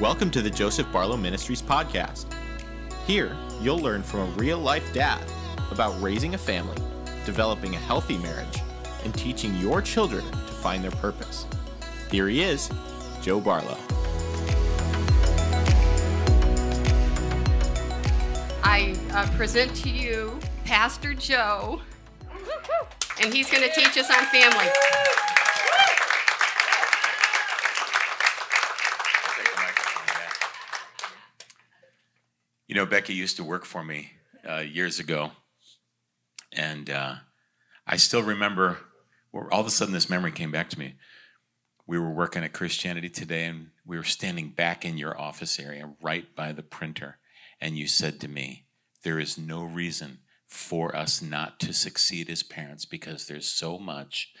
Welcome to the Joseph Barlow Ministries podcast. Here, you'll learn from a real life dad about raising a family, developing a healthy marriage, and teaching your children to find their purpose. Here he is, Joe Barlow. I uh, present to you Pastor Joe, and he's going to teach us on family. You know, Becky used to work for me uh, years ago, and uh, I still remember. Where all of a sudden, this memory came back to me. We were working at Christianity Today, and we were standing back in your office area, right by the printer, and you said to me, "There is no reason for us not to succeed as parents because there's so much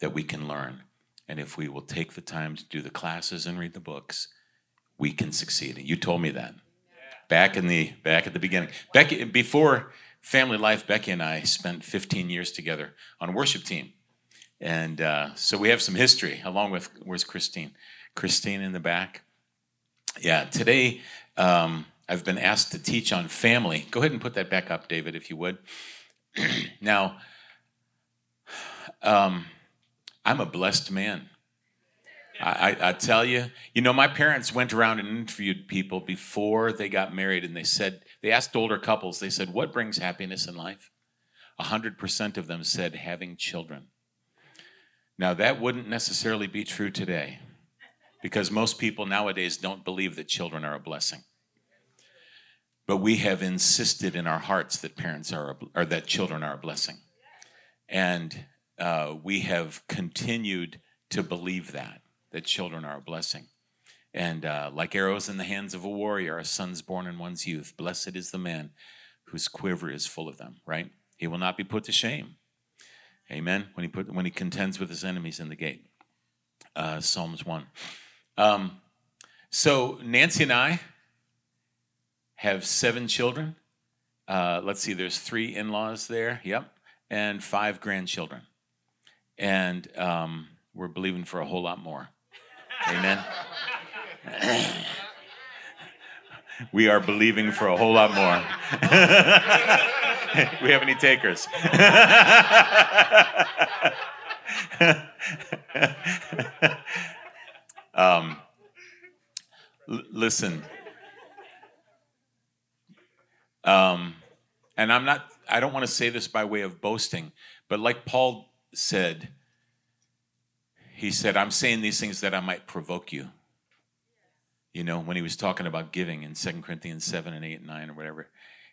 that we can learn, and if we will take the time to do the classes and read the books, we can succeed." And you told me that back in the back at the beginning. Becky, before family life, Becky and I spent 15 years together on a worship team, and uh, so we have some history. Along with where's Christine? Christine in the back. Yeah, today um, I've been asked to teach on family. Go ahead and put that back up, David, if you would. now, um, I'm a blessed man. I, I, tell you, you know, my parents went around and interviewed people before they got married, and they said, they asked older couples, they said, what brings happiness in life? 100% of them said having children. Now, that wouldn't necessarily be true today because most people nowadays don't believe that children are a blessing. But we have insisted in our hearts that parents are, a, or that children are a blessing. And uh, we have continued to believe that that children are a blessing. And uh, like arrows in the hands of a warrior, are sons born in one's youth. Blessed is the man whose quiver is full of them, right? He will not be put to shame. Amen. When he, put, when he contends with his enemies in the gate. Uh, Psalms 1. Um, so Nancy and I have seven children. Uh, let's see, there's three in laws there. Yep. And five grandchildren. And um, we're believing for a whole lot more. Amen. we are believing for a whole lot more. we have any takers? um, l- listen. Um, and I'm not, I don't want to say this by way of boasting, but like Paul said, he said, I'm saying these things that I might provoke you. You know, when he was talking about giving in 2 Corinthians 7 and 8 and 9 or whatever,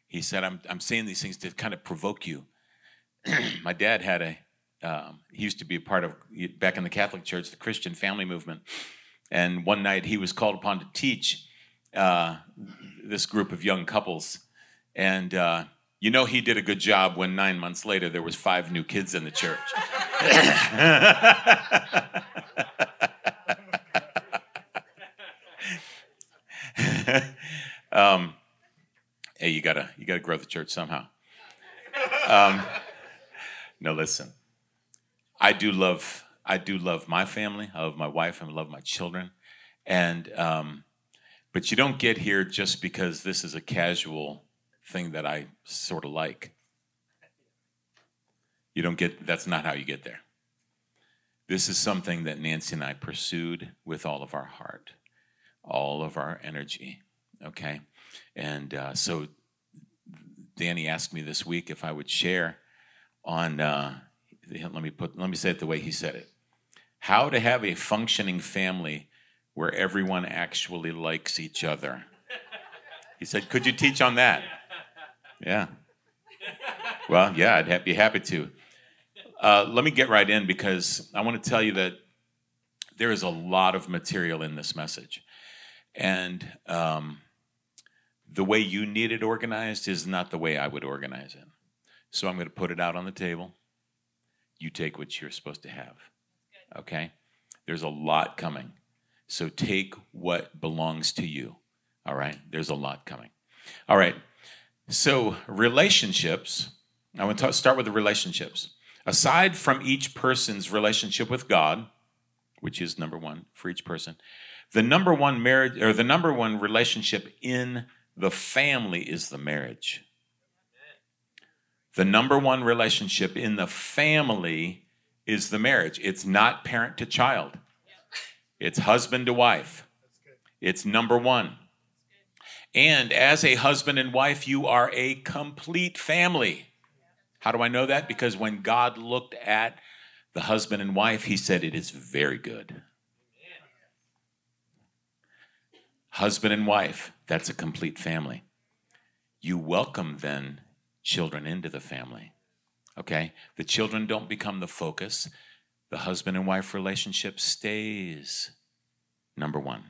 he said, I'm, I'm saying these things to kind of provoke you. My dad had a, um, he used to be a part of, back in the Catholic Church, the Christian family movement. And one night he was called upon to teach uh, this group of young couples. And uh, you know he did a good job when nine months later there was five new kids in the church. um, hey, you gotta you gotta grow the church somehow. Um, no, listen. I do love I do love my family. I love my wife I love my children, and um, but you don't get here just because this is a casual thing that I sort of like. You don't get, that's not how you get there. This is something that Nancy and I pursued with all of our heart, all of our energy, okay? And uh, so Danny asked me this week if I would share on, uh, let me put, let me say it the way he said it. How to have a functioning family where everyone actually likes each other. He said, Could you teach on that? Yeah. Well, yeah, I'd be happy to. Uh, let me get right in because I want to tell you that there is a lot of material in this message. And um, the way you need it organized is not the way I would organize it. So I'm going to put it out on the table. You take what you're supposed to have. Okay? There's a lot coming. So take what belongs to you. All right? There's a lot coming. All right. So, relationships, I want to start with the relationships. Aside from each person's relationship with God, which is number one for each person, The number one marriage or the number one relationship in the family is the marriage. The number one relationship in the family is the marriage. It's not parent to child, it's husband to wife. It's number one. And as a husband and wife, you are a complete family. How do I know that? Because when God looked at the husband and wife, he said, It is very good. Husband and wife, that's a complete family. You welcome then children into the family. Okay? The children don't become the focus. The husband and wife relationship stays number one.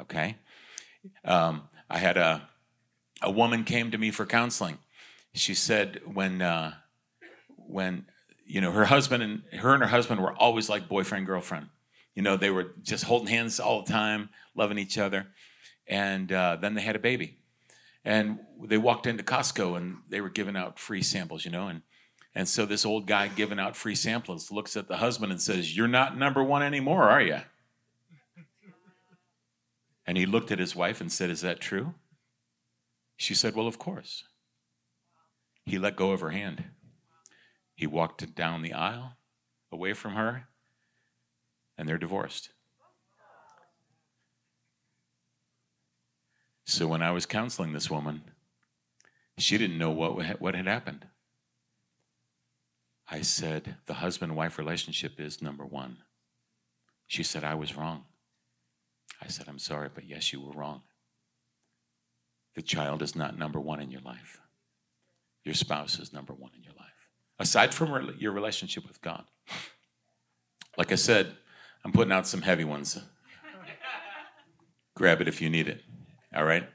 Okay? Um, I had a, a woman came to me for counseling. She said when, uh, when, you know, her husband and her and her husband were always like boyfriend, girlfriend. You know, they were just holding hands all the time, loving each other. And uh, then they had a baby. And they walked into Costco and they were giving out free samples, you know, and and so this old guy giving out free samples looks at the husband and says, "You're not number 1 anymore, are you?" And he looked at his wife and said, "Is that true?" She said, "Well, of course." He let go of her hand. He walked down the aisle away from her and they're divorced. So when I was counseling this woman, she didn't know what, what had happened. I said, the husband wife relationship is number one. She said, I was wrong. I said, I'm sorry, but yes, you were wrong. The child is not number one in your life, your spouse is number one in your life, aside from your relationship with God. Like I said, I'm putting out some heavy ones. Grab it if you need it. All right?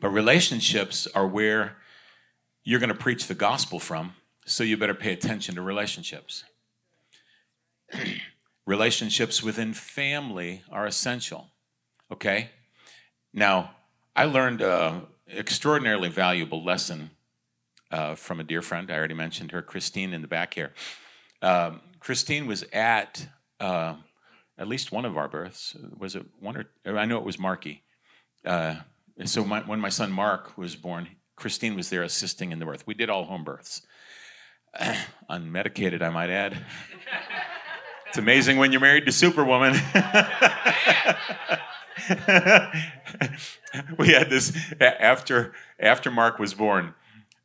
But relationships are where you're going to preach the gospel from, so you better pay attention to relationships. relationships within family are essential. Okay? Now, I learned an extraordinarily valuable lesson uh, from a dear friend. I already mentioned her, Christine, in the back here. Um, Christine was at uh, at least one of our births. Was it one or I know it was Marky. Uh, so my, when my son Mark was born, Christine was there assisting in the birth. We did all home births, unmedicated, I might add. it's amazing when you're married to Superwoman. we had this after after Mark was born.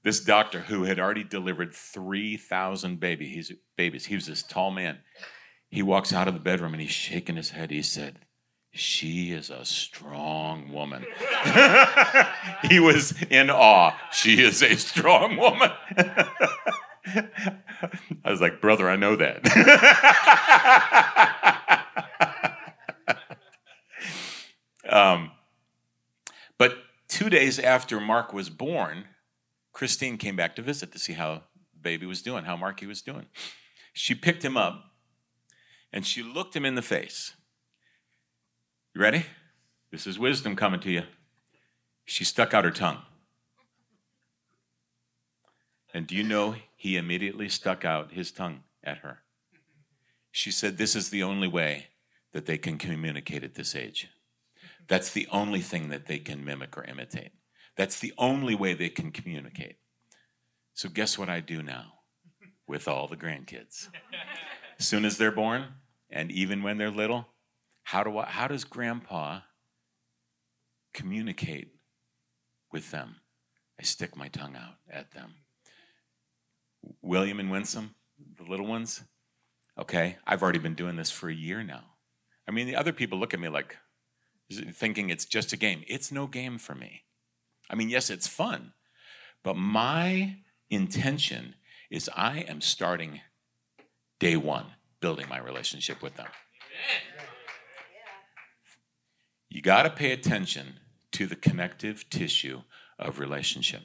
This doctor who had already delivered three thousand babies. Babies. He was this tall man. He walks out of the bedroom and he's shaking his head. He said, She is a strong woman. he was in awe. She is a strong woman. I was like, Brother, I know that. um, but two days after Mark was born, Christine came back to visit to see how baby was doing, how Marky was doing. She picked him up and she looked him in the face. You ready? This is wisdom coming to you. She stuck out her tongue. And do you know he immediately stuck out his tongue at her? She said, This is the only way that they can communicate at this age. That's the only thing that they can mimic or imitate. That's the only way they can communicate. So, guess what I do now with all the grandkids? As soon as they're born, and even when they're little, how, do I, how does grandpa communicate with them? I stick my tongue out at them. William and Winsome, the little ones, okay, I've already been doing this for a year now. I mean, the other people look at me like, thinking it's just a game. It's no game for me. I mean, yes, it's fun, but my intention is I am starting day one building my relationship with them. You got to pay attention to the connective tissue of relationship.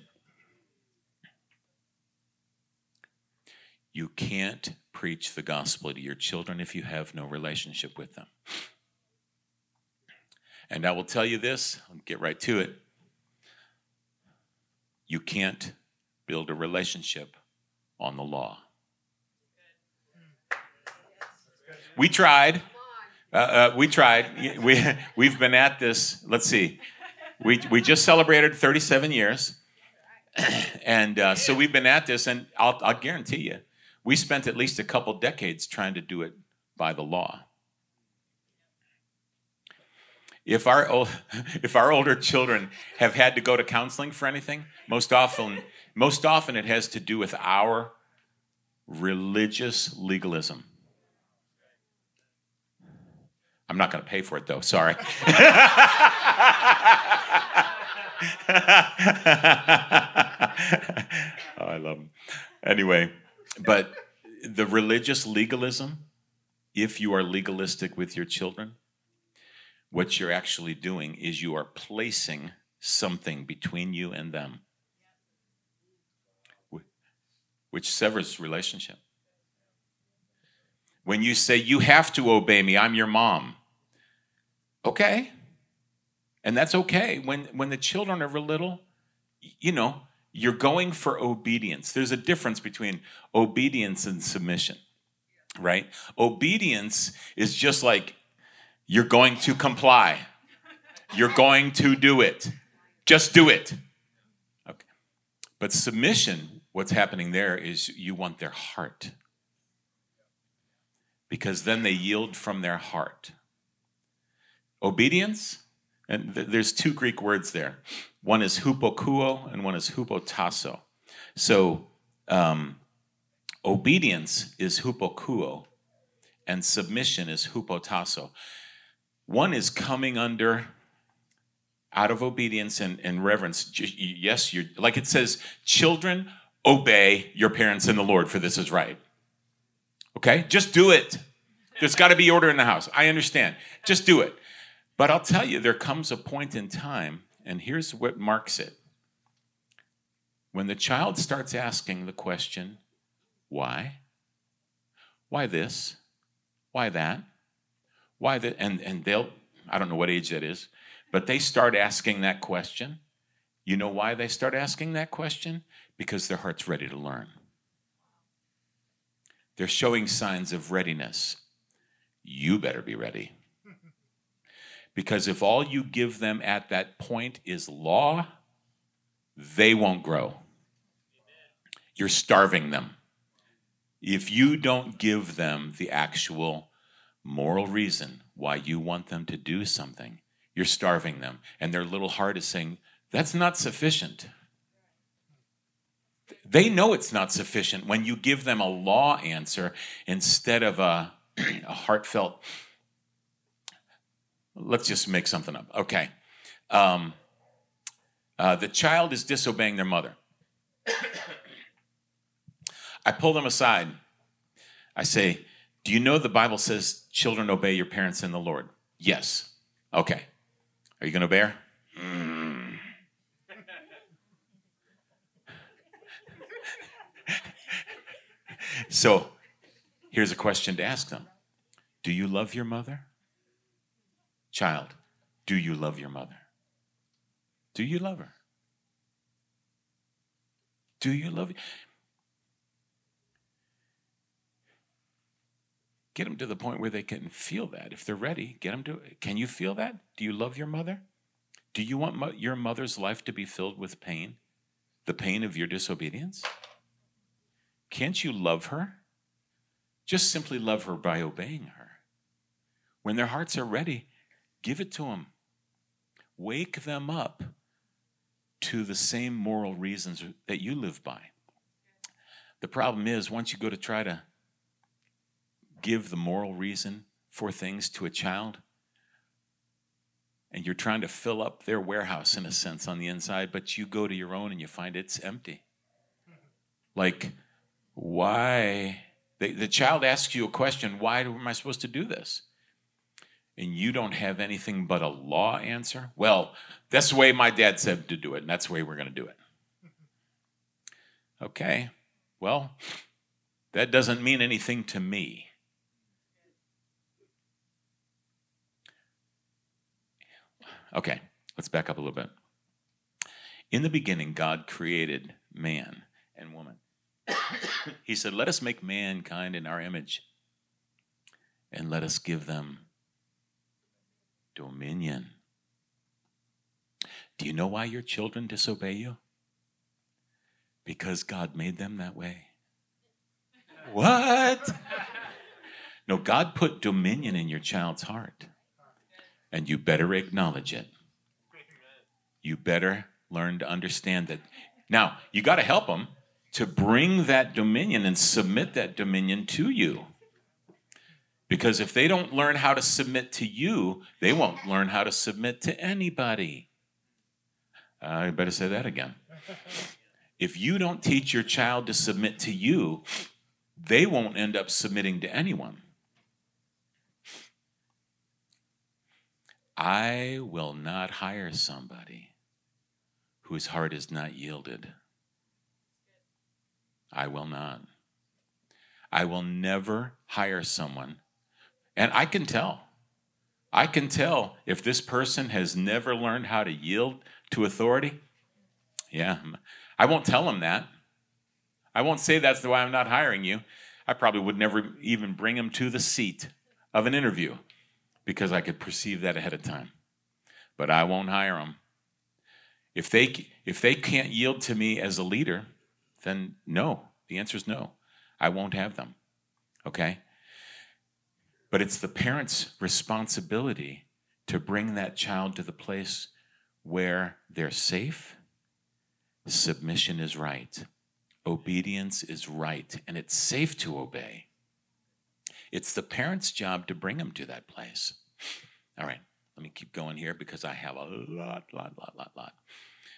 You can't preach the gospel to your children if you have no relationship with them. And I will tell you this, I'll get right to it. You can't build a relationship on the law. We tried. Uh, uh, we tried. We, we've been at this, let's see, we, we just celebrated 37 years. And uh, so we've been at this, and I'll, I'll guarantee you, we spent at least a couple decades trying to do it by the law. If our, if our older children have had to go to counseling for anything, most often, most often it has to do with our religious legalism. I'm not going to pay for it though, sorry. oh, I love them. Anyway, but the religious legalism, if you are legalistic with your children, what you're actually doing is you are placing something between you and them, which severs relationship. When you say, You have to obey me, I'm your mom. Okay. And that's okay. When, when the children are little, you know, you're going for obedience. There's a difference between obedience and submission, right? Obedience is just like you're going to comply. You're going to do it. Just do it. Okay. But submission, what's happening there is you want their heart. Because then they yield from their heart. Obedience, and th- there's two Greek words there. One is hupakouo and one is hupotasso. So um, obedience is hupakouo and submission is hupotasso. One is coming under out of obedience and, and reverence. Yes, you're like it says, children, obey your parents in the Lord, for this is right. Okay? Just do it. There's got to be order in the house. I understand. Just do it. But I'll tell you, there comes a point in time, and here's what marks it. When the child starts asking the question, why? Why this? Why that? Why that? And, and they'll, I don't know what age that is, but they start asking that question. You know why they start asking that question? Because their heart's ready to learn. They're showing signs of readiness. You better be ready. Because if all you give them at that point is law, they won't grow. You're starving them. If you don't give them the actual moral reason why you want them to do something, you're starving them. And their little heart is saying, that's not sufficient. They know it's not sufficient when you give them a law answer instead of a, a heartfelt, let's just make something up. Okay. Um, uh, the child is disobeying their mother. I pull them aside. I say, Do you know the Bible says children obey your parents in the Lord? Yes. Okay. Are you going to obey? Mm. so here's a question to ask them Do you love your mother? Child, do you love your mother? Do you love her? Do you love? Get them to the point where they can feel that. If they're ready, get them to. Can you feel that? Do you love your mother? Do you want mo- your mother's life to be filled with pain? The pain of your disobedience? Can't you love her? Just simply love her by obeying her. When their hearts are ready, give it to them. Wake them up to the same moral reasons that you live by. The problem is, once you go to try to give the moral reason for things to a child, and you're trying to fill up their warehouse in a sense on the inside, but you go to your own and you find it's empty. Like, why? The, the child asks you a question why am I supposed to do this? And you don't have anything but a law answer? Well, that's the way my dad said to do it, and that's the way we're going to do it. Okay, well, that doesn't mean anything to me. Okay, let's back up a little bit. In the beginning, God created man and woman. he said, Let us make mankind in our image and let us give them dominion. Do you know why your children disobey you? Because God made them that way. What? No, God put dominion in your child's heart, and you better acknowledge it. You better learn to understand that. Now, you got to help them to bring that dominion and submit that dominion to you. Because if they don't learn how to submit to you, they won't learn how to submit to anybody. Uh, I better say that again. If you don't teach your child to submit to you, they won't end up submitting to anyone. I will not hire somebody whose heart is not yielded. I will not. I will never hire someone. And I can tell. I can tell if this person has never learned how to yield to authority. Yeah, I won't tell them that. I won't say that's the why I'm not hiring you. I probably would never even bring them to the seat of an interview because I could perceive that ahead of time. But I won't hire them. If they if they can't yield to me as a leader, then no. The answer is no. I won't have them. Okay? But it's the parent's responsibility to bring that child to the place where they're safe, submission is right, obedience is right, and it's safe to obey. It's the parent's job to bring them to that place. All right, let me keep going here because I have a lot, lot, lot, lot, lot.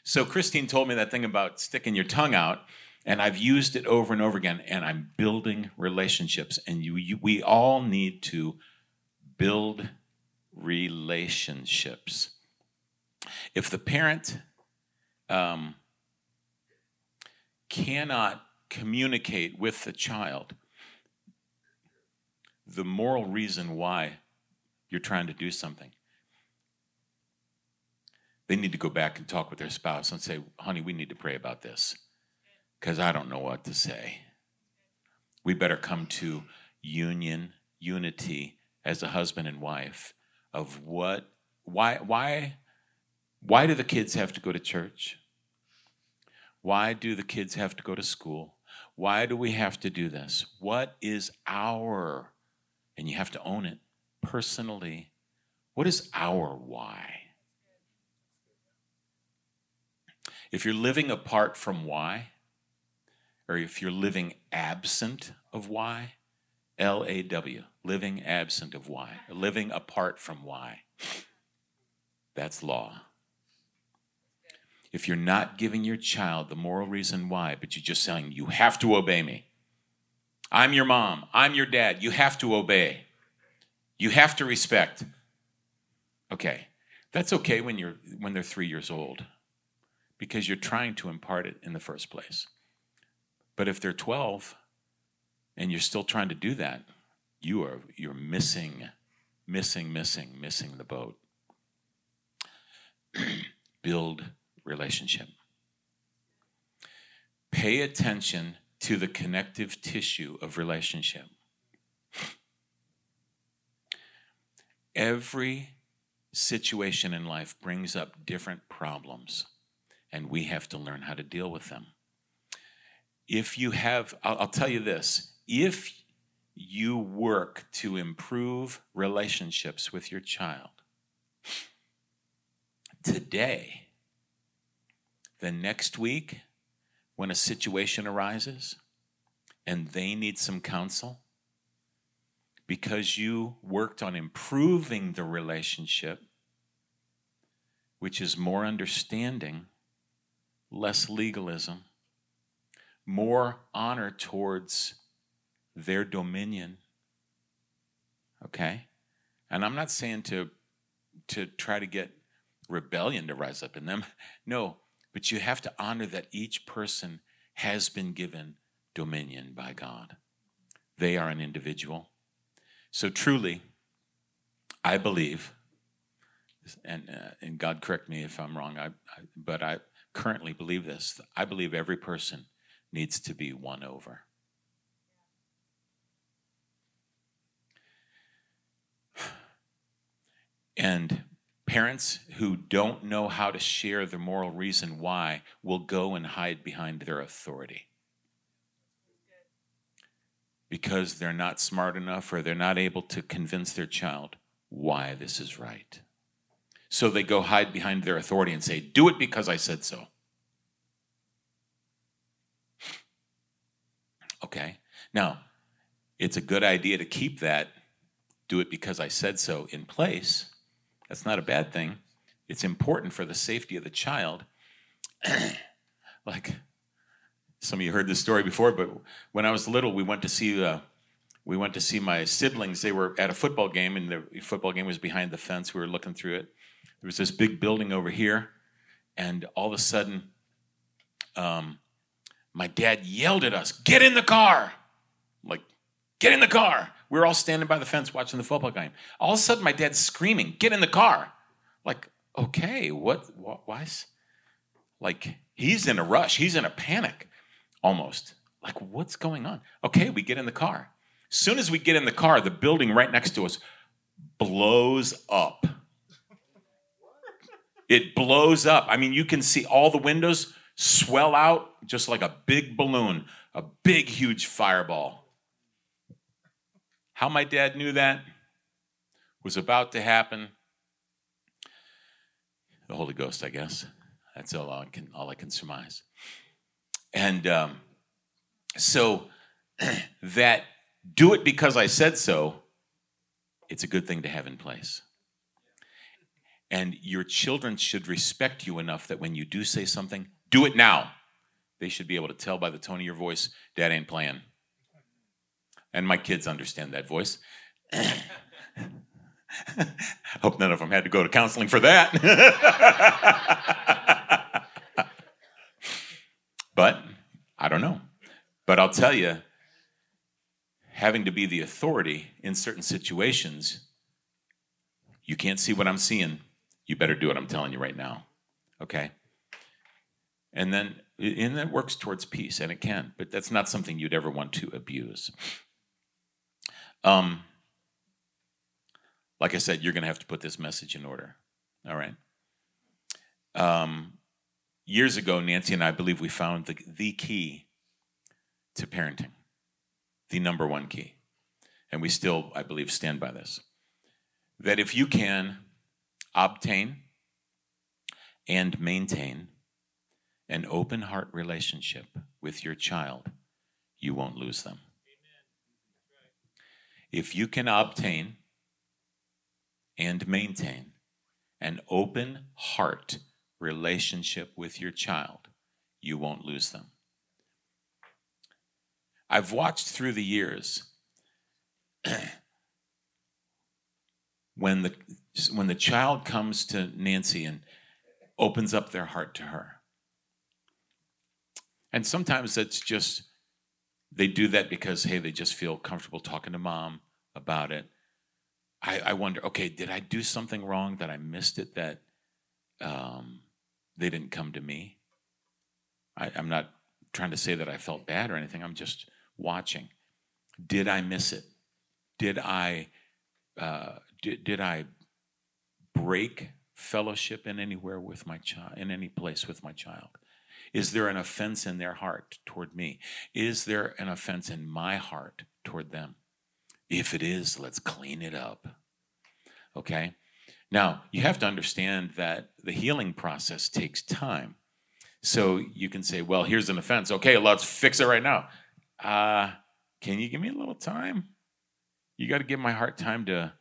So Christine told me that thing about sticking your tongue out, and I've used it over and over again, and I'm building relationships. And you, you we all need to build relationships. If the parent um, cannot communicate with the child the moral reason why you're trying to do something, they need to go back and talk with their spouse and say, honey, we need to pray about this because I don't know what to say. We better come to union, unity as a husband and wife of what why why why do the kids have to go to church? Why do the kids have to go to school? Why do we have to do this? What is our and you have to own it personally. What is our why? If you're living apart from why, or if you're living absent of why, L A W, living absent of why, living apart from why, that's law. If you're not giving your child the moral reason why, but you're just saying, you have to obey me. I'm your mom. I'm your dad. You have to obey. You have to respect. Okay. That's okay when you're when they're 3 years old because you're trying to impart it in the first place. But if they're 12 and you're still trying to do that, you are you're missing missing missing missing the boat. Build relationship. Pay attention to the connective tissue of relationship. Every situation in life brings up different problems, and we have to learn how to deal with them if you have, I'll, I'll tell you this if you work to improve relationships with your child today, the next week, when a situation arises and they need some counsel, because you worked on improving the relationship, which is more understanding, less legalism, more honor towards their dominion. Okay? And I'm not saying to to try to get rebellion to rise up in them. No, but you have to honor that each person has been given dominion by God. They are an individual. So truly, I believe, and uh, and God correct me if I'm wrong. I, I but I currently believe this. I believe every person needs to be won over. And Parents who don't know how to share the moral reason why will go and hide behind their authority because they're not smart enough or they're not able to convince their child why this is right. So they go hide behind their authority and say, Do it because I said so. Okay. Now, it's a good idea to keep that do it because I said so in place. That's not a bad thing. It's important for the safety of the child. like some of you heard this story before, but when I was little, we went to see uh, we went to see my siblings. They were at a football game, and the football game was behind the fence. We were looking through it. There was this big building over here, and all of a sudden, um, my dad yelled at us, "Get in the car!" Like, get in the car. We were all standing by the fence watching the football game. All of a sudden, my dad's screaming, "Get in the car!" Like, okay, what? what why? Like, he's in a rush. He's in a panic, almost. Like, what's going on? Okay, we get in the car. Soon as we get in the car, the building right next to us blows up. It blows up. I mean, you can see all the windows swell out just like a big balloon, a big, huge fireball. How my dad knew that was about to happen. The Holy Ghost, I guess. That's all I can, all I can surmise. And um, so that do it because I said so, it's a good thing to have in place. And your children should respect you enough that when you do say something, do it now. They should be able to tell by the tone of your voice, Dad ain't playing. And my kids understand that voice. Hope none of them had to go to counseling for that. but I don't know. But I'll tell you, having to be the authority in certain situations, you can't see what I'm seeing. You better do what I'm telling you right now. Okay? And then and that works towards peace, and it can, but that's not something you'd ever want to abuse. Um, like I said, you're going to have to put this message in order. All right. Um, years ago, Nancy and I believe we found the, the key to parenting, the number one key. And we still, I believe, stand by this. That if you can obtain and maintain an open heart relationship with your child, you won't lose them. If you can obtain and maintain an open heart relationship with your child, you won't lose them. I've watched through the years when the when the child comes to Nancy and opens up their heart to her. And sometimes it's just they do that because hey, they just feel comfortable talking to mom about it. I, I wonder, okay, did I do something wrong that I missed it that um, they didn't come to me? I, I'm not trying to say that I felt bad or anything. I'm just watching. Did I miss it? Did I uh, did, did I break fellowship in anywhere with my child in any place with my child? Is there an offense in their heart toward me? Is there an offense in my heart toward them? If it is, let's clean it up. Okay? Now, you have to understand that the healing process takes time. So you can say, well, here's an offense. Okay, let's fix it right now. Uh, can you give me a little time? You got to give my heart time to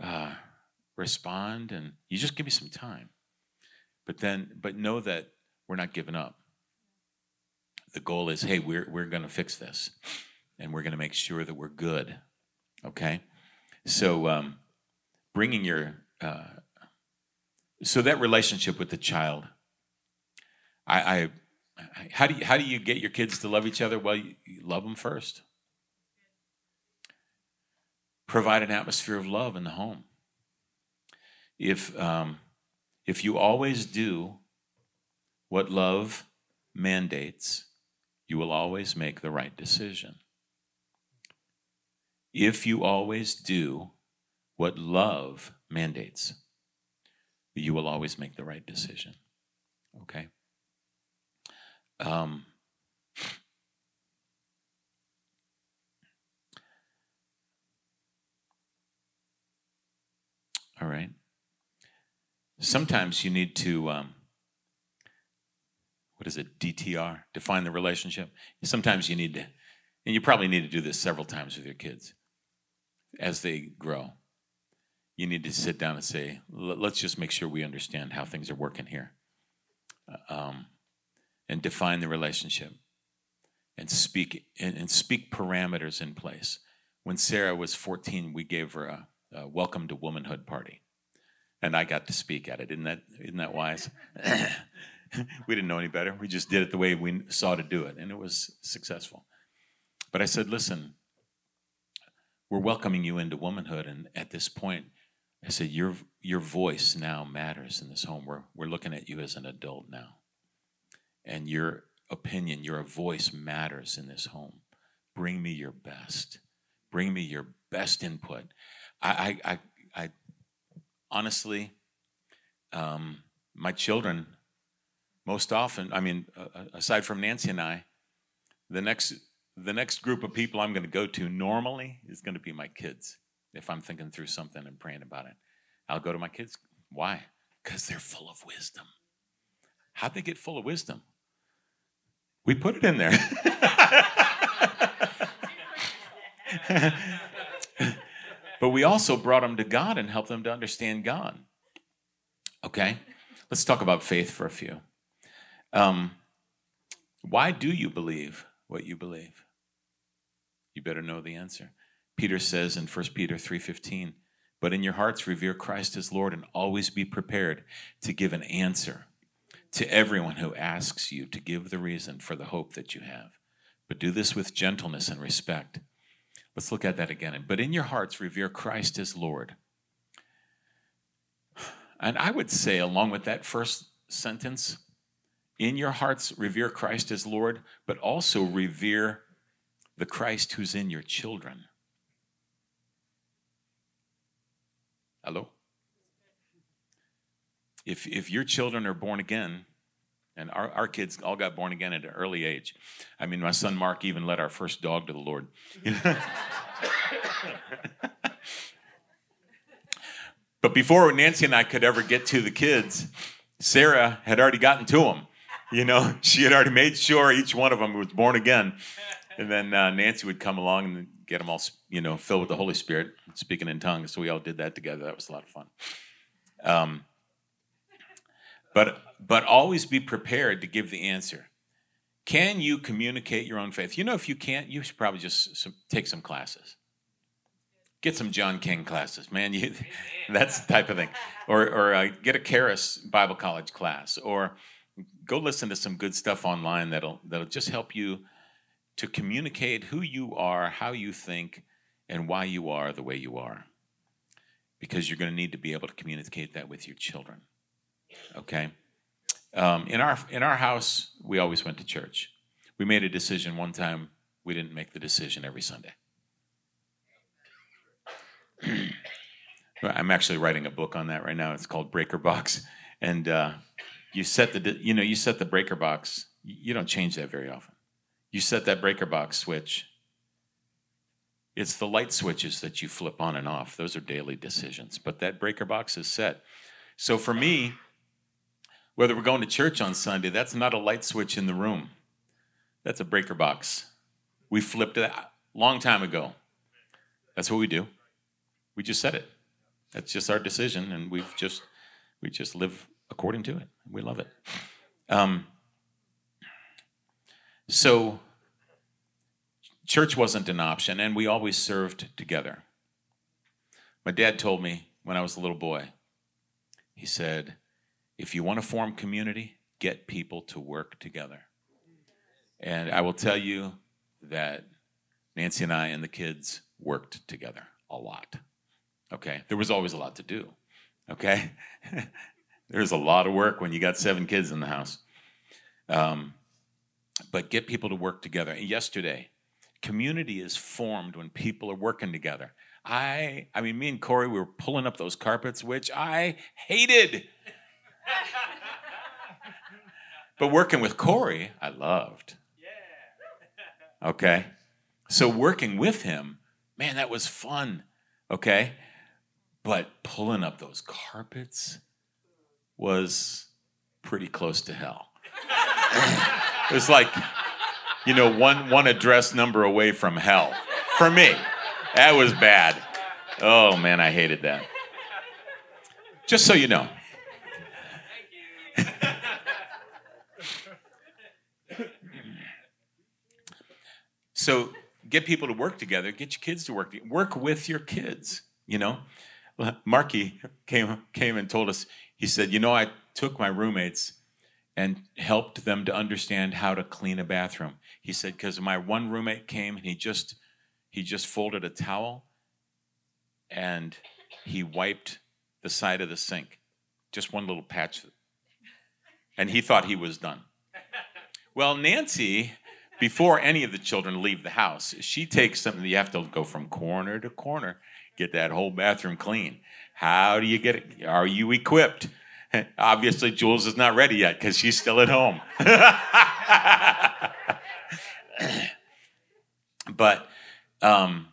uh, respond, and you just give me some time. But then, but know that we're not giving up. The goal is, hey, we're we're going to fix this, and we're going to make sure that we're good. Okay, so um, bringing your uh, so that relationship with the child, I, I how do you how do you get your kids to love each other? Well, you, you love them first. Provide an atmosphere of love in the home. If um, if you always do what love mandates, you will always make the right decision if you always do what love mandates, you will always make the right decision. Okay? Um, all right. Sometimes you need to, um, what is it, DTR, define the relationship. Sometimes you need to, and you probably need to do this several times with your kids as they grow. You need to sit down and say, let's just make sure we understand how things are working here. Uh, um, and define the relationship and speak and, and, speak parameters in place. When Sarah was 14, we gave her a, a welcome to womanhood party and I got to speak at it. Isn't that isn't that wise? we didn't know any better. We just did it the way we saw to do it, and it was successful. But I said, listen, we're welcoming you into womanhood, and at this point, I said, your your voice now matters in this home. We're we're looking at you as an adult now, and your opinion, your voice matters in this home. Bring me your best. Bring me your best input. I I I, I honestly, um, my children, most often, I mean, uh, aside from Nancy and I, the next the next group of people I'm going to go to normally is going to be my kids. If I'm thinking through something and praying about it, I'll go to my kids. Why? Because they're full of wisdom. How'd they get full of wisdom? We put it in there. But we also brought them to God and helped them to understand God. Okay? Let's talk about faith for a few. Um, why do you believe what you believe? You better know the answer. Peter says in 1 Peter 3:15, "But in your hearts revere Christ as Lord and always be prepared to give an answer to everyone who asks you to give the reason for the hope that you have. But do this with gentleness and respect." Let's look at that again. But in your hearts, revere Christ as Lord. And I would say, along with that first sentence, in your hearts, revere Christ as Lord, but also revere the Christ who's in your children. Hello? If, if your children are born again, and our, our kids all got born again at an early age. I mean, my son Mark even led our first dog to the Lord. but before Nancy and I could ever get to the kids, Sarah had already gotten to them. You know, she had already made sure each one of them was born again. And then uh, Nancy would come along and get them all, you know, filled with the Holy Spirit, speaking in tongues. So we all did that together. That was a lot of fun. Um, but but always be prepared to give the answer. Can you communicate your own faith? You know, if you can't, you should probably just some, take some classes. Get some John King classes, man. You, that's the type of thing. Or, or uh, get a Charis Bible College class, or go listen to some good stuff online that'll that'll just help you to communicate who you are, how you think, and why you are the way you are. Because you're going to need to be able to communicate that with your children. Okay. Um, in our in our house, we always went to church. We made a decision one time. We didn't make the decision every Sunday. I'm actually writing a book on that right now. It's called Breaker Box, and uh, you set the you know you set the breaker box. You don't change that very often. You set that breaker box switch. It's the light switches that you flip on and off. Those are daily decisions, but that breaker box is set. So for me, whether we're going to church on Sunday, that's not a light switch in the room. That's a breaker box. We flipped it a long time ago. That's what we do. We just said it. That's just our decision, and we've just we just live according to it. We love it. Um, so church wasn't an option, and we always served together. My dad told me when I was a little boy, he said, if you want to form community, get people to work together. And I will tell you that Nancy and I and the kids worked together a lot. Okay, there was always a lot to do. Okay, there's a lot of work when you got seven kids in the house. Um, but get people to work together. And yesterday, community is formed when people are working together. I, I mean, me and Corey, we were pulling up those carpets, which I hated. but working with Corey, I loved. Yeah. Okay? So working with him, man, that was fun. Okay? But pulling up those carpets was pretty close to hell. it was like, you know, one, one address number away from hell for me. That was bad. Oh man, I hated that. Just so you know. so get people to work together, get your kids to work work with your kids, you know. Marky came came and told us, he said, you know, I took my roommates and helped them to understand how to clean a bathroom. He said, because my one roommate came and he just he just folded a towel and he wiped the side of the sink. Just one little patch. And he thought he was done. Well, Nancy, before any of the children leave the house, she takes something you have to go from corner to corner, get that whole bathroom clean. How do you get it? Are you equipped? Obviously, Jules is not ready yet because she's still at home. but um,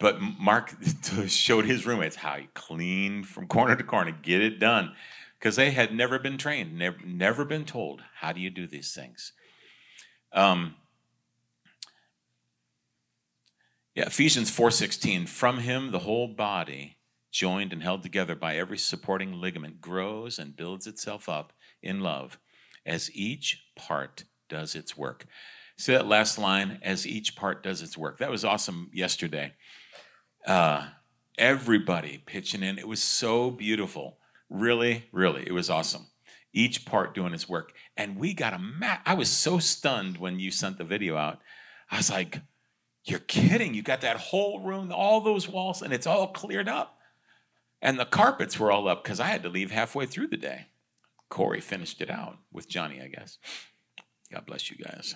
but Mark showed his roommates how he clean from corner to corner, get it done, because they had never been trained, never, never been told how do you do these things. Um, yeah, Ephesians four sixteen. From him, the whole body, joined and held together by every supporting ligament, grows and builds itself up in love, as each part does its work. See that last line, as each part does its work. That was awesome yesterday. Uh, everybody pitching in. It was so beautiful. Really, really, it was awesome. Each part doing its work. And we got a mat. I was so stunned when you sent the video out. I was like, you're kidding. You got that whole room, all those walls, and it's all cleared up. And the carpets were all up because I had to leave halfway through the day. Corey finished it out with Johnny, I guess. God bless you guys.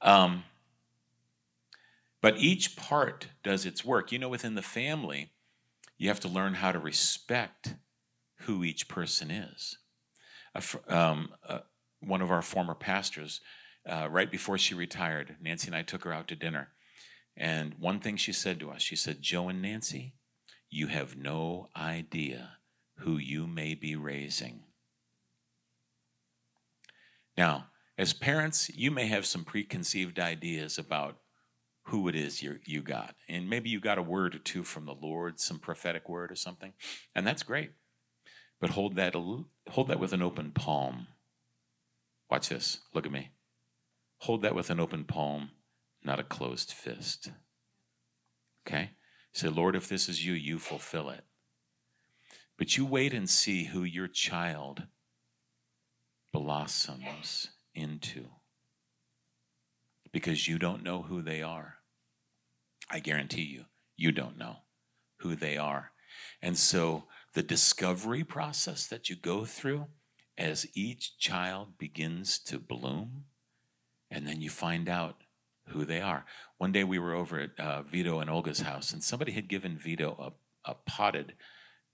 Um, but each part does its work. You know, within the family, you have to learn how to respect who each person is. Um, uh, one of our former pastors, uh, right before she retired, Nancy and I took her out to dinner. And one thing she said to us, she said, Joe and Nancy, you have no idea who you may be raising. Now, as parents, you may have some preconceived ideas about who it is you got. And maybe you got a word or two from the Lord, some prophetic word or something. And that's great. But hold that hold that with an open palm. Watch this. Look at me. Hold that with an open palm, not a closed fist. Okay? Say, Lord, if this is you, you fulfill it. But you wait and see who your child blossoms into because you don't know who they are. I guarantee you, you don't know who they are. And so the discovery process that you go through as each child begins to bloom, and then you find out who they are. One day we were over at uh, Vito and Olga's house, and somebody had given Vito a, a potted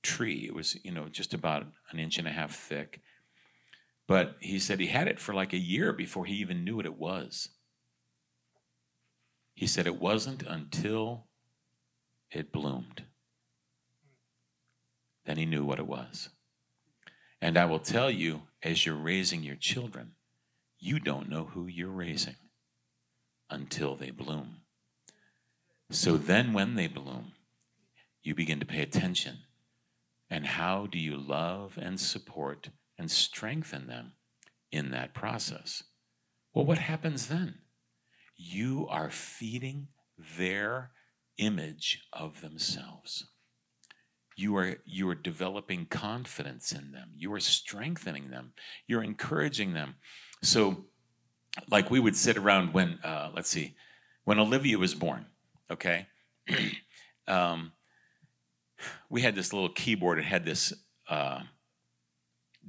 tree. It was, you know, just about an inch and a half thick but he said he had it for like a year before he even knew what it was. He said it wasn't until it bloomed. Then he knew what it was. And I will tell you, as you're raising your children, you don't know who you're raising until they bloom. So then, when they bloom, you begin to pay attention. And how do you love and support and strengthen them in that process. Well, what happens then? You are feeding their image of themselves. You are, you are developing confidence in them. You are strengthening them. You're encouraging them. So, like we would sit around when, uh, let's see, when Olivia was born, okay? um, we had this little keyboard. It had this uh,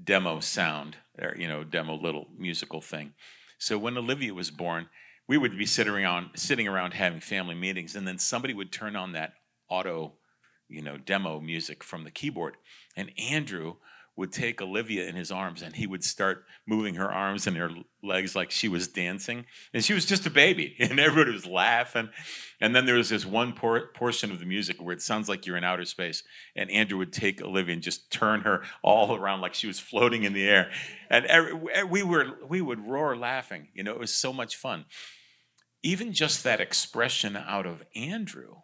demo sound, or you know, demo little musical thing. So when Olivia was born, we would be sitting around sitting around having family meetings and then somebody would turn on that auto you know demo music from the keyboard and andrew would take olivia in his arms and he would start moving her arms and her legs like she was dancing. And she was just a baby and everybody was laughing. And then there was this one por- portion of the music where it sounds like you're in outer space and andrew would take olivia and just turn her all around like she was floating in the air. And every, we were we would roar laughing you know it was so much fun. Even just that expression out of Andrew,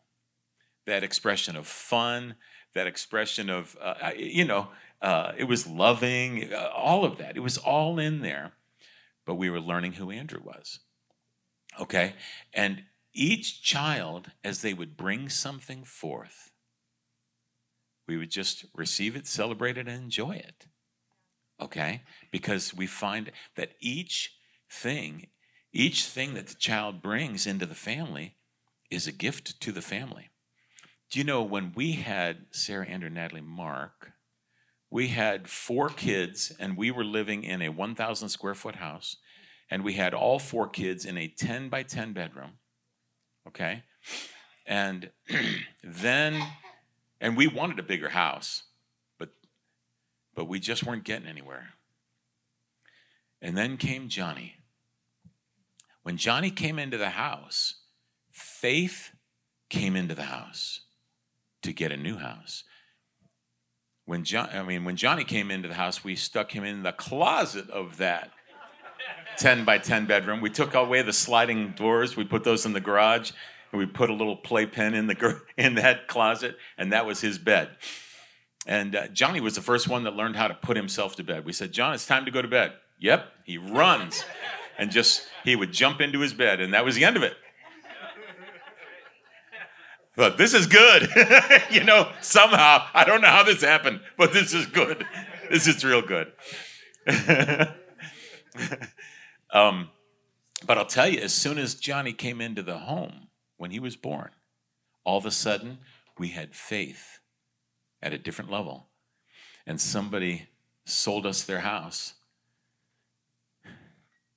that expression of fun, that expression of, uh, you know, uh, it was loving, uh, all of that. It was all in there, but we were learning who Andrew was. Okay? And each child, as they would bring something forth, we would just receive it, celebrate it, and enjoy it. Okay? Because we find that each thing each thing that the child brings into the family is a gift to the family. Do you know when we had Sarah, Andrew, Natalie, Mark, we had four kids and we were living in a 1,000 square foot house and we had all four kids in a 10 by 10 bedroom. Okay? And then, and we wanted a bigger house, but, but we just weren't getting anywhere. And then came Johnny. When Johnny came into the house, faith came into the house to get a new house. When John, I mean, when Johnny came into the house, we stuck him in the closet of that 10 by 10 bedroom. We took away the sliding doors, we put those in the garage, and we put a little playpen in the in that closet, and that was his bed. And uh, Johnny was the first one that learned how to put himself to bed. We said, John, it's time to go to bed. Yep, he runs and just he would jump into his bed, and that was the end of it. But this is good. you know, somehow, I don't know how this happened, but this is good. This is real good. um, but I'll tell you, as soon as Johnny came into the home when he was born, all of a sudden we had faith at a different level. And somebody sold us their house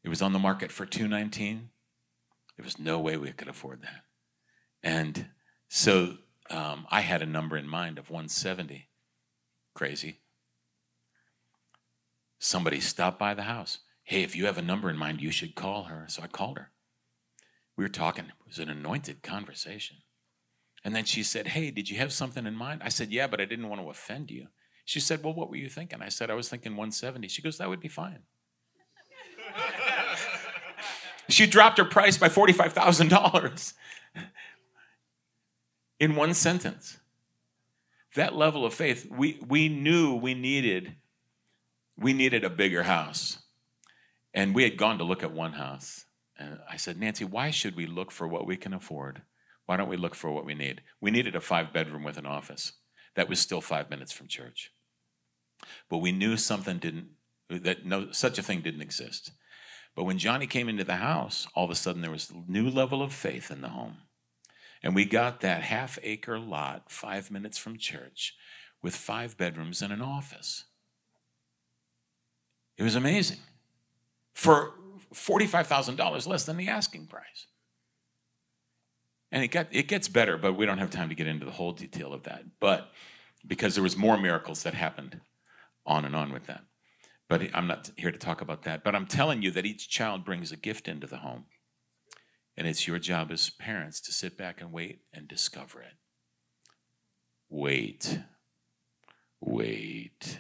it was on the market for 219. There was no way we could afford that. And so um, I had a number in mind of 170. Crazy. Somebody stopped by the house. Hey, if you have a number in mind, you should call her. So I called her. We were talking. It was an anointed conversation. And then she said, Hey, did you have something in mind? I said, Yeah, but I didn't want to offend you. She said, Well, what were you thinking? I said, I was thinking 170. She goes, That would be fine. She dropped her price by $45,000 in one sentence. That level of faith, we, we knew we needed, we needed a bigger house. And we had gone to look at one house. And I said, Nancy, why should we look for what we can afford? Why don't we look for what we need? We needed a five bedroom with an office. That was still five minutes from church. But we knew something didn't, that no, such a thing didn't exist. But when Johnny came into the house, all of a sudden there was a new level of faith in the home. And we got that half acre lot five minutes from church with five bedrooms and an office. It was amazing for $45,000 less than the asking price. And it, got, it gets better, but we don't have time to get into the whole detail of that. But because there was more miracles that happened on and on with that. But I'm not here to talk about that. But I'm telling you that each child brings a gift into the home. And it's your job as parents to sit back and wait and discover it. Wait. Wait.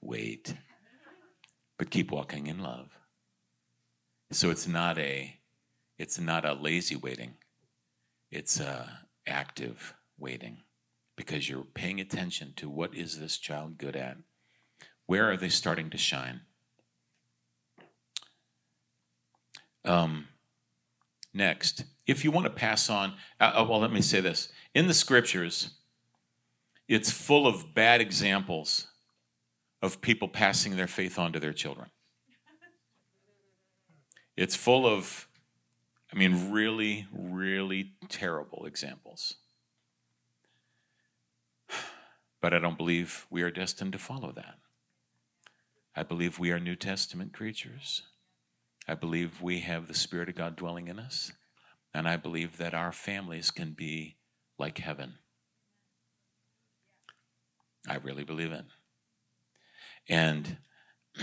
Wait. But keep walking in love. So it's not a it's not a lazy waiting. It's a active waiting because you're paying attention to what is this child good at where are they starting to shine? Um, next, if you want to pass on, uh, uh, well, let me say this. In the scriptures, it's full of bad examples of people passing their faith on to their children. It's full of, I mean, really, really terrible examples. But I don't believe we are destined to follow that. I believe we are New Testament creatures. I believe we have the Spirit of God dwelling in us. And I believe that our families can be like heaven. I really believe it. And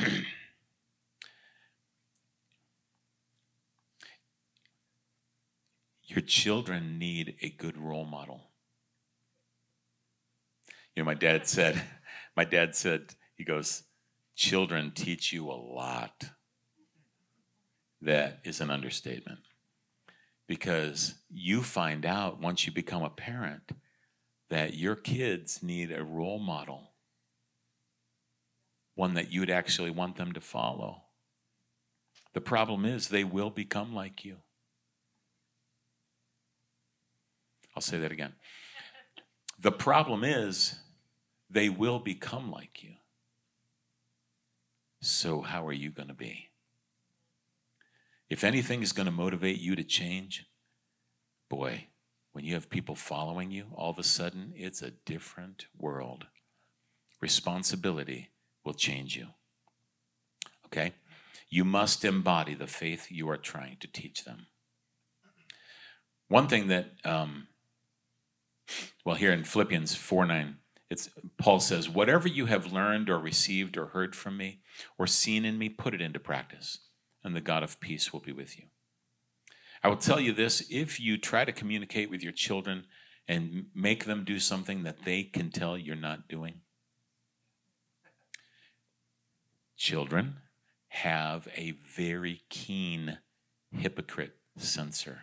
your children need a good role model. You know, my dad said, my dad said, he goes, children teach you a lot. That is an understatement. Because you find out once you become a parent that your kids need a role model, one that you'd actually want them to follow. The problem is they will become like you. I'll say that again. The problem is they will become like you. So, how are you going to be? If anything is going to motivate you to change, boy, when you have people following you, all of a sudden it's a different world. Responsibility will change you. Okay? You must embody the faith you are trying to teach them. One thing that, um, well, here in Philippians 4 9, it's, Paul says, Whatever you have learned or received or heard from me or seen in me, put it into practice, and the God of peace will be with you. I will tell you this if you try to communicate with your children and make them do something that they can tell you're not doing, children have a very keen hypocrite sensor.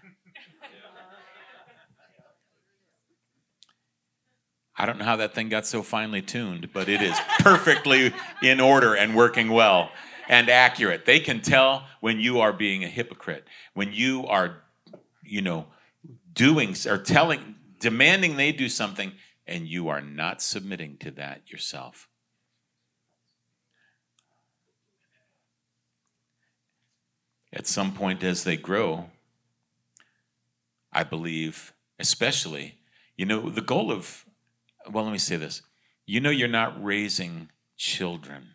I don't know how that thing got so finely tuned, but it is perfectly in order and working well and accurate. They can tell when you are being a hypocrite, when you are, you know, doing or telling, demanding they do something, and you are not submitting to that yourself. At some point, as they grow, I believe, especially, you know, the goal of, well, let me say this. You know, you're not raising children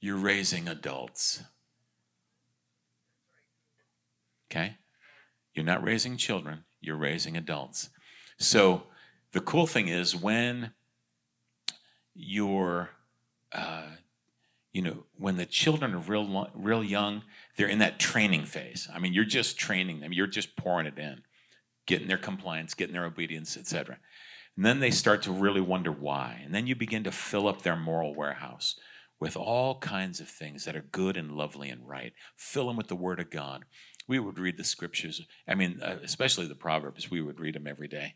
you're raising adults. Okay? You're not raising children, you're raising adults. So the cool thing is when you're, uh, you know, when the children are real, real young, they're in that training phase. I mean, you're just training them, you're just pouring it in, getting their compliance, getting their obedience, etc. And then they start to really wonder why. And then you begin to fill up their moral warehouse with all kinds of things that are good and lovely and right. Fill them with the Word of God. We would read the scriptures. I mean, uh, especially the Proverbs, we would read them every day.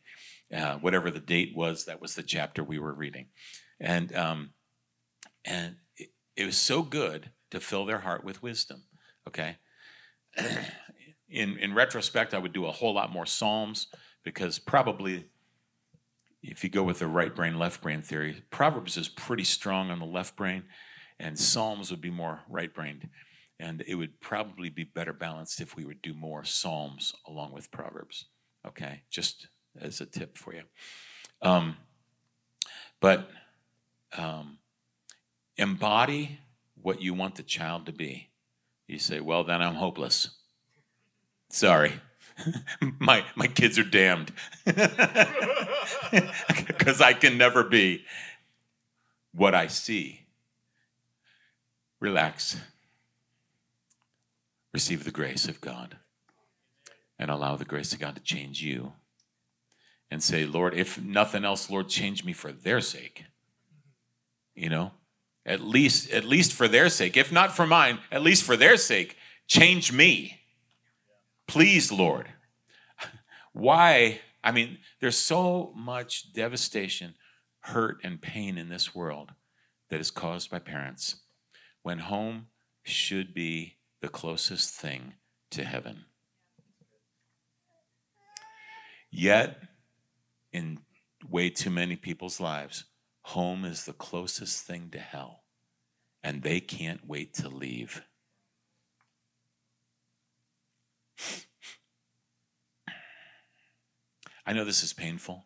Uh, whatever the date was, that was the chapter we were reading. And, um, and it, it was so good to fill their heart with wisdom, okay? in, in retrospect, I would do a whole lot more Psalms because probably if you go with the right brain, left brain theory, Proverbs is pretty strong on the left brain and Psalms would be more right brained. And it would probably be better balanced if we would do more Psalms along with Proverbs. Okay, just as a tip for you. Um, but um, embody what you want the child to be. You say, well, then I'm hopeless. Sorry. my my kids are damned because I can never be what I see Relax. Receive the grace of God and allow the grace of God to change you. And say, Lord, if nothing else, Lord, change me for their sake. You know? At least, at least for their sake. If not for mine, at least for their sake, change me. Please, Lord. Why? I mean, there's so much devastation, hurt, and pain in this world that is caused by parents when home should be the closest thing to heaven. Yet, in way too many people's lives, home is the closest thing to hell, and they can't wait to leave. I know this is painful.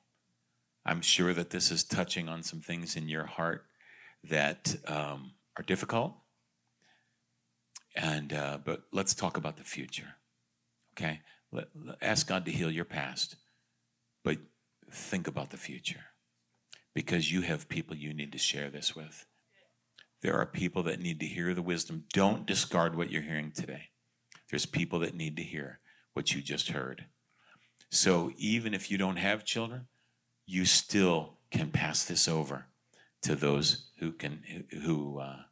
I'm sure that this is touching on some things in your heart that um, are difficult And uh, but let's talk about the future. Okay, let, ask God to heal your past, but think about the future because you have people you need to share this with. There are people that need to hear the wisdom. Don't discard what you're hearing today. There's people that need to hear what you just heard. So even if you don't have children, you still can pass this over to those who can who uh,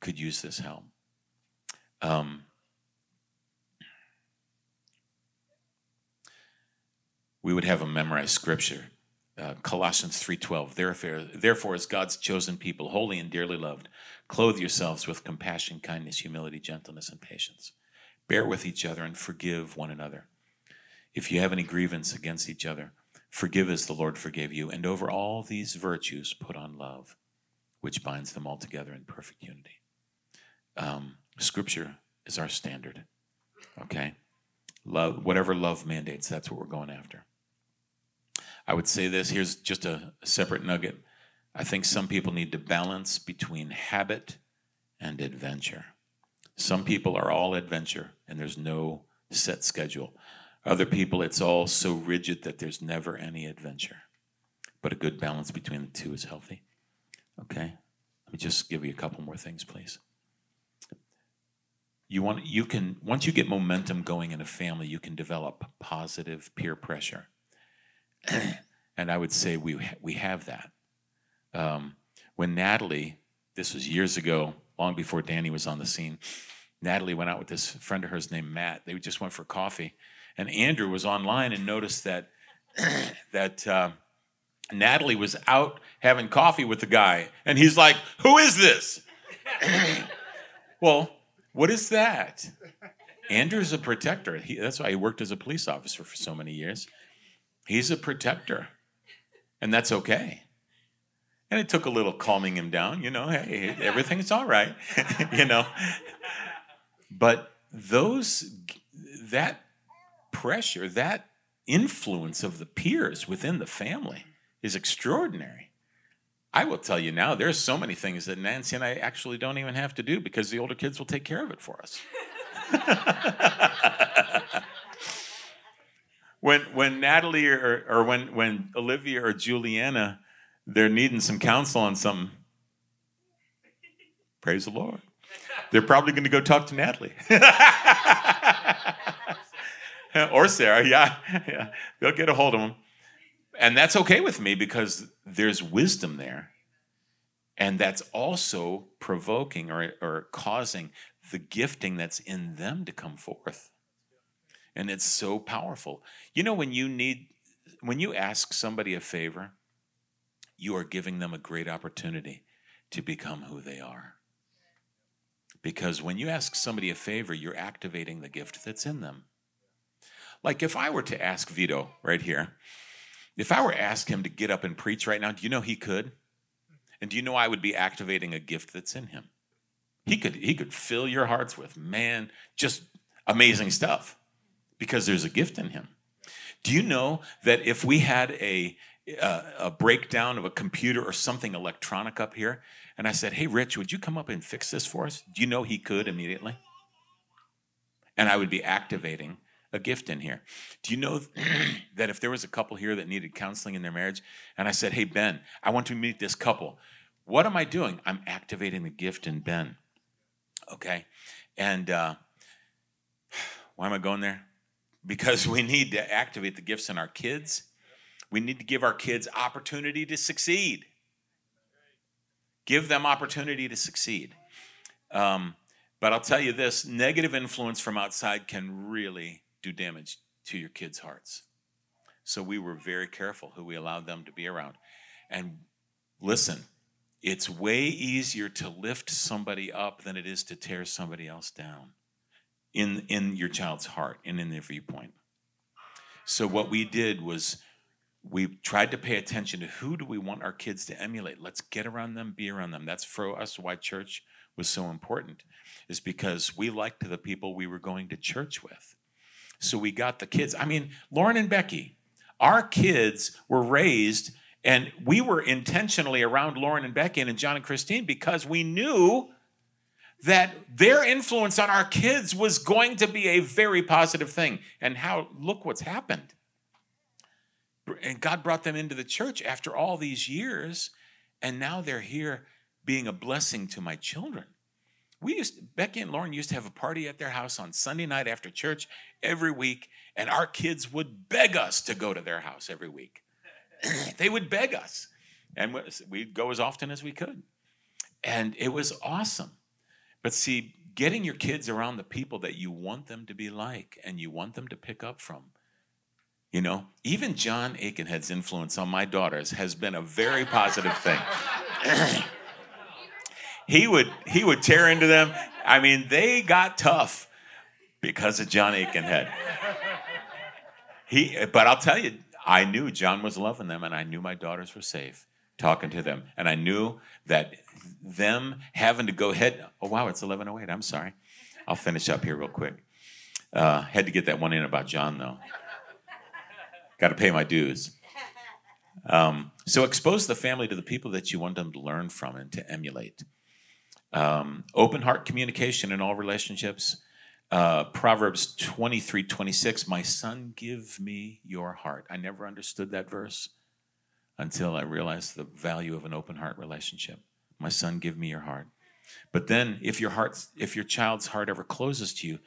could use this help. Um, we would have a memorized scripture. Uh, colossians 3.12 therefore, therefore as god's chosen people holy and dearly loved clothe yourselves with compassion kindness humility gentleness and patience. Bear with each other and forgive one another. If you have any grievance against each other forgive as the lord forgave you and over all these virtues put on love which binds them all together in perfect unity um, scripture is our standard okay love whatever love mandates that's what we're going after I would say this here's just a separate nugget. I think some people need to balance between habit and adventure. Some people are all adventure and there's no set schedule. Other people, it's all so rigid that there's never any adventure. But a good balance between the two is healthy. Okay? Let me just give you a couple more things, please. You want you can once you get momentum going in a family, you can develop positive peer pressure. and I would say we we have that. Um, when Natalie, this was years ago, long before Danny was on the scene, Natalie went out with this friend of hers named Matt. They just went for coffee, and Andrew was online and noticed that that uh, Natalie was out having coffee with the guy, and he's like, "Who is this?" well, what is that? Andrew's a protector. He, that's why he worked as a police officer for so many years. He's a protector, and that's okay. And it took a little calming him down, you know, hey, everything's all right, you know. But those, that pressure, that influence of the peers within the family is extraordinary. I will tell you now, there's so many things that Nancy and I actually don't even have to do because the older kids will take care of it for us. when when Natalie or, or when when Olivia or Juliana they're needing some counsel on something, praise the Lord. They're probably going to go talk to Natalie. or Sarah, yeah, yeah. They'll get a hold of them. And that's okay with me because there's wisdom there. And that's also provoking or, or causing the gifting that's in them to come forth. And it's so powerful. You know, when you need, when you ask somebody a favor, you are giving them a great opportunity to become who they are. Because when you ask somebody a favor, you're activating the gift that's in them. Like if I were to ask Vito right here, if I were asked him to get up and preach right now, do you know he could? And do you know I would be activating a gift that's in him? He could he could fill your hearts with man, just amazing stuff because there's a gift in him. Do you know that if we had a a, a breakdown of a computer or something electronic up here, and I said, "Hey, Rich, would you come up and fix this for us?" Do you know he could immediately? And I would be activating a gift in here. Do you know that if there was a couple here that needed counseling in their marriage, and I said, Hey, Ben, I want to meet this couple, what am I doing? I'm activating the gift in Ben. Okay? And uh, why am I going there? Because we need to activate the gifts in our kids. We need to give our kids opportunity to succeed. Give them opportunity to succeed. Um, but I'll tell you this negative influence from outside can really do damage to your kids' hearts. So we were very careful who we allowed them to be around. And listen, it's way easier to lift somebody up than it is to tear somebody else down in, in your child's heart and in their viewpoint. So what we did was we tried to pay attention to who do we want our kids to emulate. Let's get around them, be around them. That's for us why church was so important, is because we liked the people we were going to church with. So we got the kids. I mean, Lauren and Becky, our kids were raised, and we were intentionally around Lauren and Becky and John and Christine because we knew that their influence on our kids was going to be a very positive thing. And how, look what's happened. And God brought them into the church after all these years, and now they're here being a blessing to my children. We used Becky and Lauren used to have a party at their house on Sunday night after church every week, and our kids would beg us to go to their house every week. they would beg us, and we'd go as often as we could, and it was awesome. But see, getting your kids around the people that you want them to be like and you want them to pick up from. You know, even John Aikenhead's influence on my daughters has been a very positive thing. he would he would tear into them. I mean, they got tough because of John Aikenhead. He, but I'll tell you, I knew John was loving them, and I knew my daughters were safe talking to them, and I knew that them having to go head. Oh wow, it's eleven oh eight. I'm sorry. I'll finish up here real quick. Uh, had to get that one in about John though. Got to pay my dues. Um, so expose the family to the people that you want them to learn from and to emulate. Um, open heart communication in all relationships. Uh, Proverbs 23 26, my son, give me your heart. I never understood that verse until I realized the value of an open heart relationship. My son, give me your heart. But then if your heart, if your child's heart ever closes to you,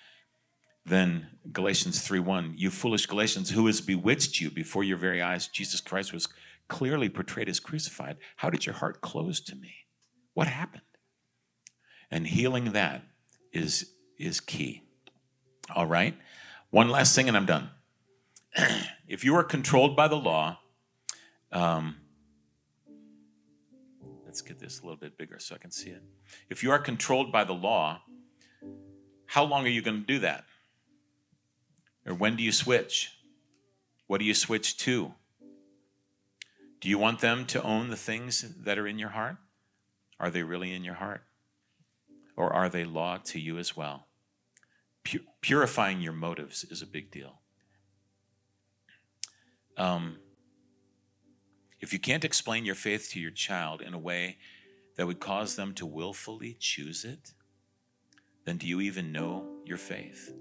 then Galatians 3 1, you foolish Galatians, who has bewitched you before your very eyes? Jesus Christ was clearly portrayed as crucified. How did your heart close to me? What happened? And healing that is, is key. All right? One last thing, and I'm done. if you are controlled by the law, um, let's get this a little bit bigger so I can see it. If you are controlled by the law, how long are you going to do that? Or when do you switch? What do you switch to? Do you want them to own the things that are in your heart? Are they really in your heart? Or are they law to you as well? purifying your motives is a big deal. Um, if you can't explain your faith to your child in a way that would cause them to willfully choose it, then do you even know your faith?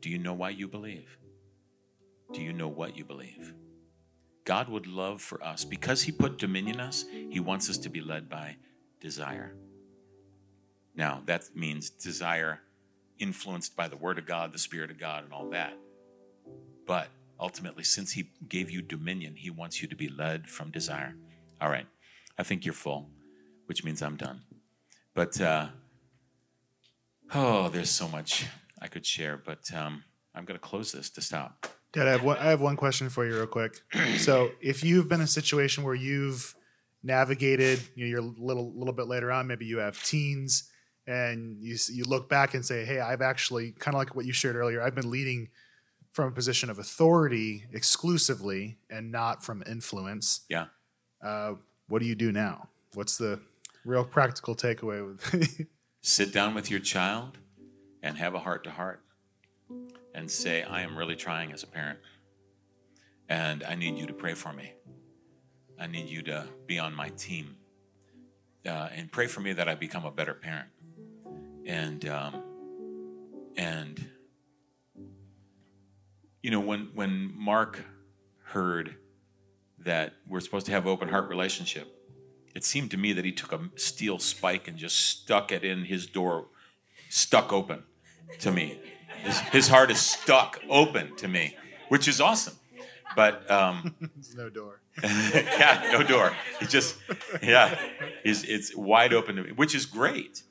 Do you know why you believe? Do you know what you believe? God would love for us, because He put dominion in us, He wants us to be led by desire. Now, that means desire influenced by the Word of God, the Spirit of God, and all that. But ultimately, since He gave you dominion, He wants you to be led from desire. All right, I think you're full, which means I'm done. But, uh, oh, there's so much I could share, but um, I'm going to close this to stop. Dad, I have, one, I have one question for you, real quick. so, if you've been in a situation where you've navigated, you know, you're a little, little bit later on, maybe you have teens, and you you look back and say, "Hey, I've actually kind of like what you shared earlier. I've been leading from a position of authority exclusively and not from influence." Yeah. Uh, what do you do now? What's the real practical takeaway with? Sit down with your child and have a heart to heart, and say, "I am really trying as a parent, and I need you to pray for me. I need you to be on my team." Uh, and pray for me that I become a better parent and um, and you know when when Mark heard that we're supposed to have open heart relationship, it seemed to me that he took a steel spike and just stuck it in his door, stuck open to me. His, his heart is stuck open to me, which is awesome. But um, no door. yeah, no door. It's just yeah, it's, it's wide open to me, which is great.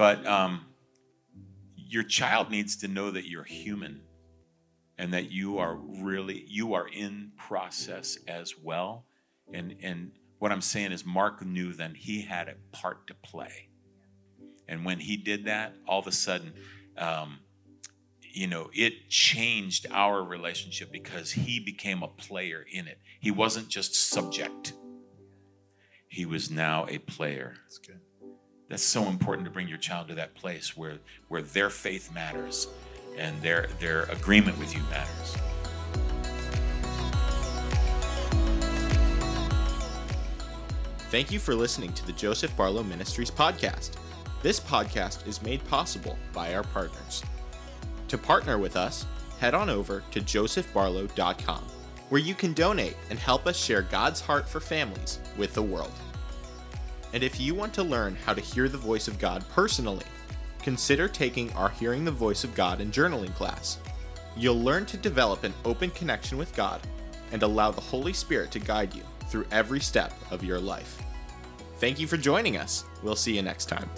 But um, your child needs to know that you're human and that you are really you are in process as well. And and what I'm saying is Mark knew then he had a part to play. And when he did that, all of a sudden, um, you know, it changed our relationship because he became a player in it. He wasn't just subject. He was now a player. That's good. That's so important to bring your child to that place where, where their faith matters and their, their agreement with you matters. Thank you for listening to the Joseph Barlow Ministries podcast. This podcast is made possible by our partners. To partner with us, head on over to josephbarlow.com, where you can donate and help us share God's heart for families with the world. And if you want to learn how to hear the voice of God personally, consider taking our Hearing the Voice of God and Journaling class. You'll learn to develop an open connection with God and allow the Holy Spirit to guide you through every step of your life. Thank you for joining us. We'll see you next time.